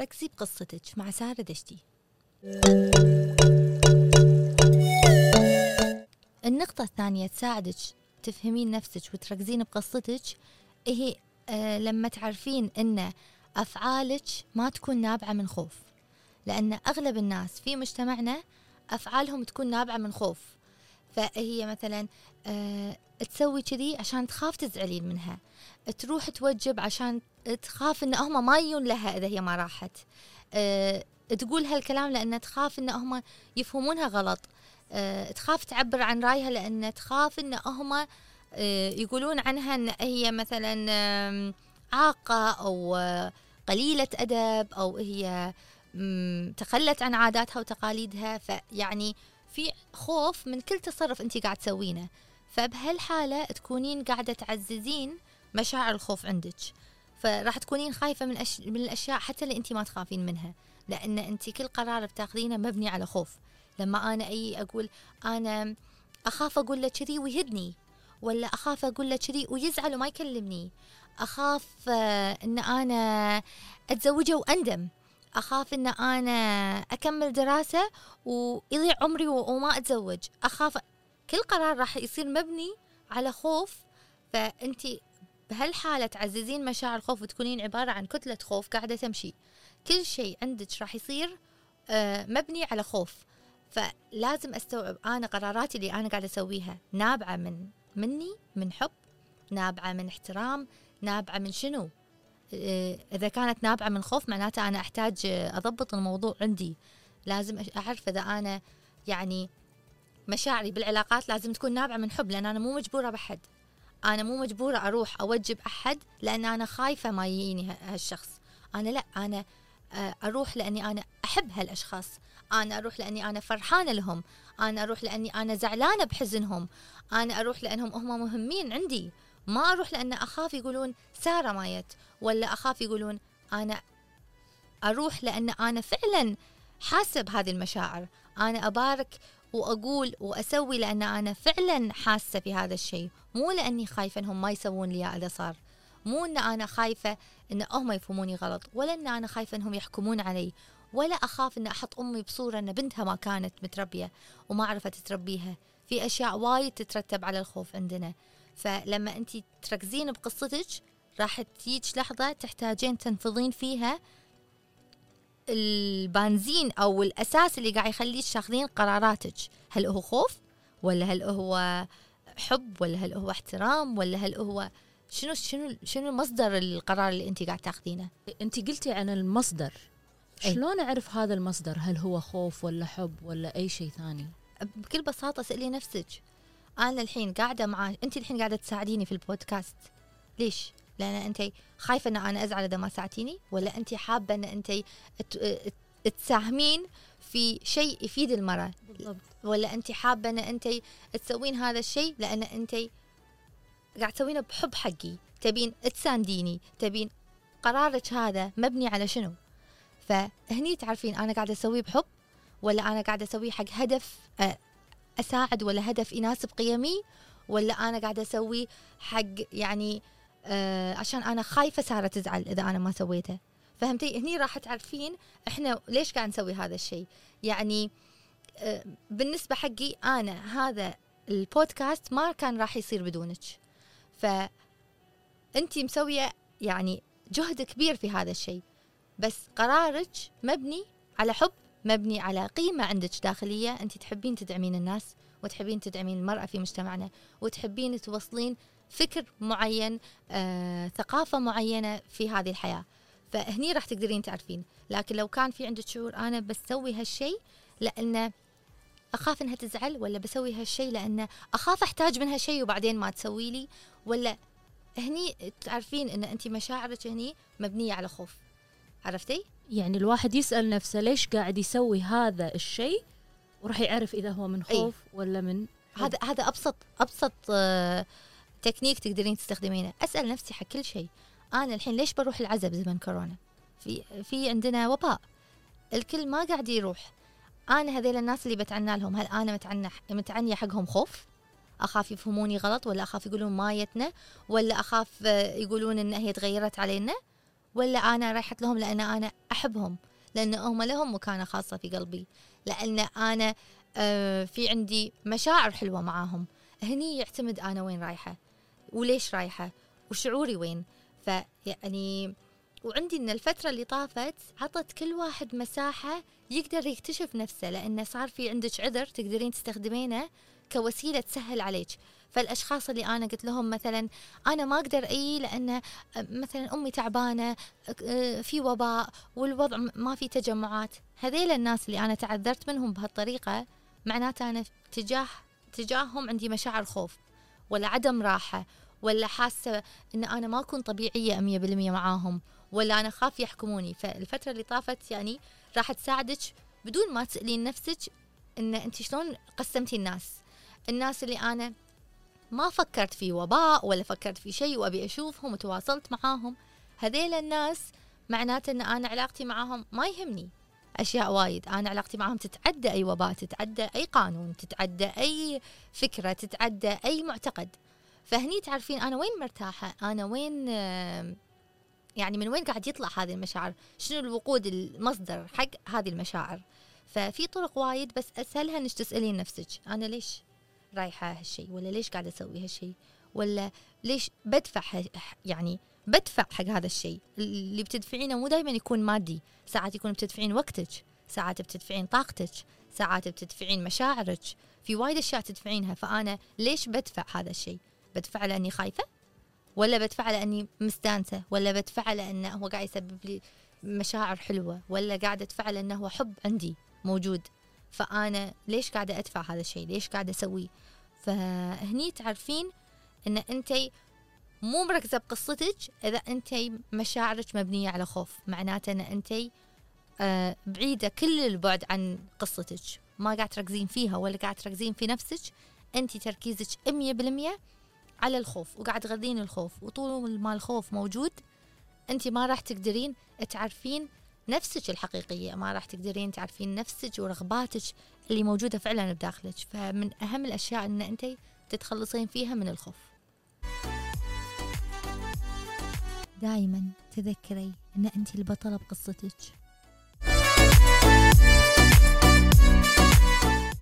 ركزي بقصتك مع سارة دشتي. النقطة الثانية تساعدك تفهمين نفسك وتركزين بقصتك. هي آه لما تعرفين إن أفعالك ما تكون نابعة من خوف لأن أغلب الناس في مجتمعنا أفعالهم تكون نابعة من خوف. فهي مثلا آه تسوي كذي عشان تخاف تزعلين منها. تروح توجب عشان تخاف إن هم ما يجون لها إذا هي ما راحت. أه تقول هالكلام لأن تخاف إن هم يفهمونها غلط. أه تخاف تعبر عن رأيها لأن تخاف إن هم أه يقولون عنها إن هي مثلا عاقة أو قليلة أدب أو هي تخلت عن عاداتها وتقاليدها. فيعني في خوف من كل تصرف انت قاعد تسوينه. فبهالحالة تكونين قاعدة تعززين مشاعر الخوف عندك. فراح تكونين خايفة من, أش... من الأشياء حتى اللي أنت ما تخافين منها. لأن أنت كل قرار بتاخذينه مبني على خوف. لما أنا أي أقول أنا أخاف أقول له كذي ويهدني ولا أخاف أقول له كذي ويزعل وما يكلمني. أخاف أن أنا أتزوجه وأندم. أخاف أن أنا أكمل دراسة ويضيع عمري وما أتزوج. أخاف كل قرار راح يصير مبني على خوف فأنت بهالحالة تعززين مشاعر الخوف وتكونين عبارة عن كتلة خوف قاعدة تمشي. كل شيء عندك راح يصير آه، مبني على خوف. فلازم أستوعب أنا قراراتي اللي أنا قاعدة أسويها. نابعة من مني من حب نابعة من احترام نابعة من شنو؟ آه، إذا كانت نابعة من خوف معناته أنا أحتاج أضبط الموضوع عندي. لازم أعرف إذا أنا يعني مشاعري بالعلاقات لازم تكون نابعة من حب لأن أنا مو مجبورة بحد. أنا مو مجبورة أروح أوجب أحد لأن أنا خايفة ما يجيني هالشخص. أنا لا أنا آه، أروح لأني أنا أحب هالأشخاص. أنا أروح لأني أنا فرحانة لهم. أنا أروح لأني أنا زعلانة بحزنهم. أنا أروح لأنهم هم مهمين عندي. ما أروح لأن أخاف يقولون سارة مايت ولا أخاف يقولون أنا أروح لأن أنا فعلا حاسة بهذه المشاعر. أنا أبارك وأقول وأسوي لأن أنا فعلا حاسة في هذا الشيء. مو لأني خايفة إنهم ما يسوون لي اذا صار. مو إن أنا خايفة إن هم يفهموني غلط ولا إن أنا خايفة إنهم يحكمون علي ولا أخاف إن أحط أمي بصورة إن بنتها ما كانت متربية وما عرفت تربيها. في أشياء وايد تترتب على الخوف عندنا. فلما انت تركزين بقصتك راح تجيك لحظة تحتاجين تنفضين فيها البنزين أو الأساس اللي قاعد يخليك تاخذين قراراتك. هل هو خوف ولا هل هو حب ولا هل هو احترام ولا هل هو شنو شنو شنو مصدر القرار اللي أنت قاعد تاخذينه؟ أنت قلتي عن المصدر. شلون أعرف هذا المصدر؟ هل هو خوف ولا حب ولا أي شيء ثاني؟ بكل بساطة سألي نفسك. أنا الحين قاعدة مع أنت الحين قاعدة تساعديني في البودكاست. ليش؟ لأن أنت خايفة إن أنا أزعل إذا ما ساعدتيني؟ ولا أنت حابة إن أنت تساهمين في شيء يفيد المرأة؟ بالضبط. ولا أنت حابة إن أنت تسوين هذا الشيء لأن أنت قاعد تسوينه بحب حقي؟ تبين تسانديني تبين قرارك هذا مبني على شنو؟ فهني تعرفين أنا قاعدة أسويه بحب ولا أنا قاعدة أسويه حق هدف أساعد ولا هدف يناسب قيمي؟ ولا أنا قاعدة أسويه حق يعني آه عشان أنا خايفة سارة تزعل إذا أنا ما سويته. فهمتي؟ هني راح تعرفين إحنا ليش قاعد نسوي هذا الشيء. يعني آه بالنسبة حقي أنا هذا البودكاست ما كان راح يصير بدونك. ف انت مسوية يعني جهد كبير في هذا الشيء. بس قرارك مبني على حب مبني على قيمة عندك داخلية. أنت تحبين تدعمين الناس وتحبين تدعمين المرأة في مجتمعنا وتحبين توصلين فكر معين آه، ثقافة معينة في هذه الحياة فهني راح تقدرين تعرفين لكن لو كان في عندك شعور أنا بسوي هالشيء لأن أخاف إنها تزعل ولا بسوي هالشيء لأن أخاف أحتاج منها شيء وبعدين ما تسوي لي ولا هني تعرفين إن أنت مشاعرك هني مبنية على خوف عرفتي؟ يعني الواحد يسأل نفسه ليش قاعد يسوي هذا الشيء وراح يعرف إذا هو من خوف أي. ولا من هذا هذا أبسط أبسط آه تكنيك تقدرين تستخدمينه. أسأل نفسي حق كل شيء. أنا الحين ليش بروح العزاء بزمن كورونا؟ في في عندنا وباء. الكل ما قاعد يروح. أنا هذيل الناس اللي بتعنى لهم هل أنا متعنى متعنية حقهم خوف؟ أخاف يفهموني غلط ولا أخاف يقولون مايتنا ولا أخاف يقولون إن هي تغيرت علينا؟ ولا أنا رايحت لهم لأن أنا أحبهم؟ لأن هم لهم مكانة خاصة في قلبي. لأن أنا آه في عندي مشاعر حلوة معاهم. هني يعتمد أنا وين رايحة. وليش رايحة؟ وشعوري وين؟ فيعني وعندي إن الفترة اللي طافت عطت كل واحد مساحة يقدر يكتشف نفسه لأنه صار في عندك عذر تقدرين تستخدمينه كوسيلة تسهل عليك. فالأشخاص اللي أنا قلت لهم مثلا أنا ما أقدر أي لأن مثلا أمي تعبانة في وباء والوضع ما في تجمعات. هذيل الناس اللي أنا تعذرت منهم بهالطريقة معناته أنا تجاه تجاههم عندي مشاعر خوف ولا عدم راحة. ولا حاسة إن أنا ما أكون طبيعية 100% معاهم ولا أنا خاف يحكموني. فالفترة اللي طافت يعني راح تساعدك بدون ما تسألين نفسك إن أنت شلون قسمتي الناس. الناس اللي أنا ما فكرت في وباء ولا فكرت في شيء وأبي أشوفهم وتواصلت معاهم هذيل الناس معناته إن أنا علاقتي معاهم ما يهمني أشياء وايد. أنا علاقتي معاهم تتعدى أي وباء تتعدى أي قانون تتعدى أي فكرة تتعدى أي معتقد. فهني تعرفين أنا وين مرتاحة؟ أنا وين يعني من وين قاعد يطلع هذه المشاعر؟ شنو الوقود المصدر حق هذه المشاعر؟ ففي طرق وايد بس اسهلها إنك تسألين نفسك أنا ليش رايحة هالشيء ولا ليش قاعدة أسوي هالشيء ولا ليش بدفع يعني بدفع حق هذا الشيء اللي بتدفعينه مو دائما يكون مادي ساعات يكون بتدفعين وقتك ساعات بتدفعين طاقتك ساعات بتدفعين مشاعرك. في وايد أشياء تدفعينها فأنا ليش بدفع هذا الشيء بدفع لأني خايفة ولا بدفع لأني مستانسة ولا بدفع لأنه هو قاعد يسبب لي مشاعر حلوة ولا قاعد أدفع لأنه هو حب عندي موجود. فأنا ليش قاعدة أدفع هذا الشيء؟ ليش قاعدة أسويه؟ فهني تعرفين إن أنت مو مركزة بقصتك إذا أنت مشاعرك مبنية على خوف. معناته إن أنت آه، بعيدة كل البعد عن قصتك. ما قاعد تركزين فيها ولا قاعد تركزين في نفسك. أنت تركيزك 100% على الخوف وقاعد تغذين الخوف وطول ما الخوف موجود أنت ما راح تقدرين تعرفين نفسك الحقيقية ما راح تقدرين تعرفين نفسك ورغباتك اللي موجودة فعلا بداخلك. فمن أهم الأشياء أن أنت تتخلصين فيها من الخوف. دائما تذكري أن أنت البطلة بقصتك.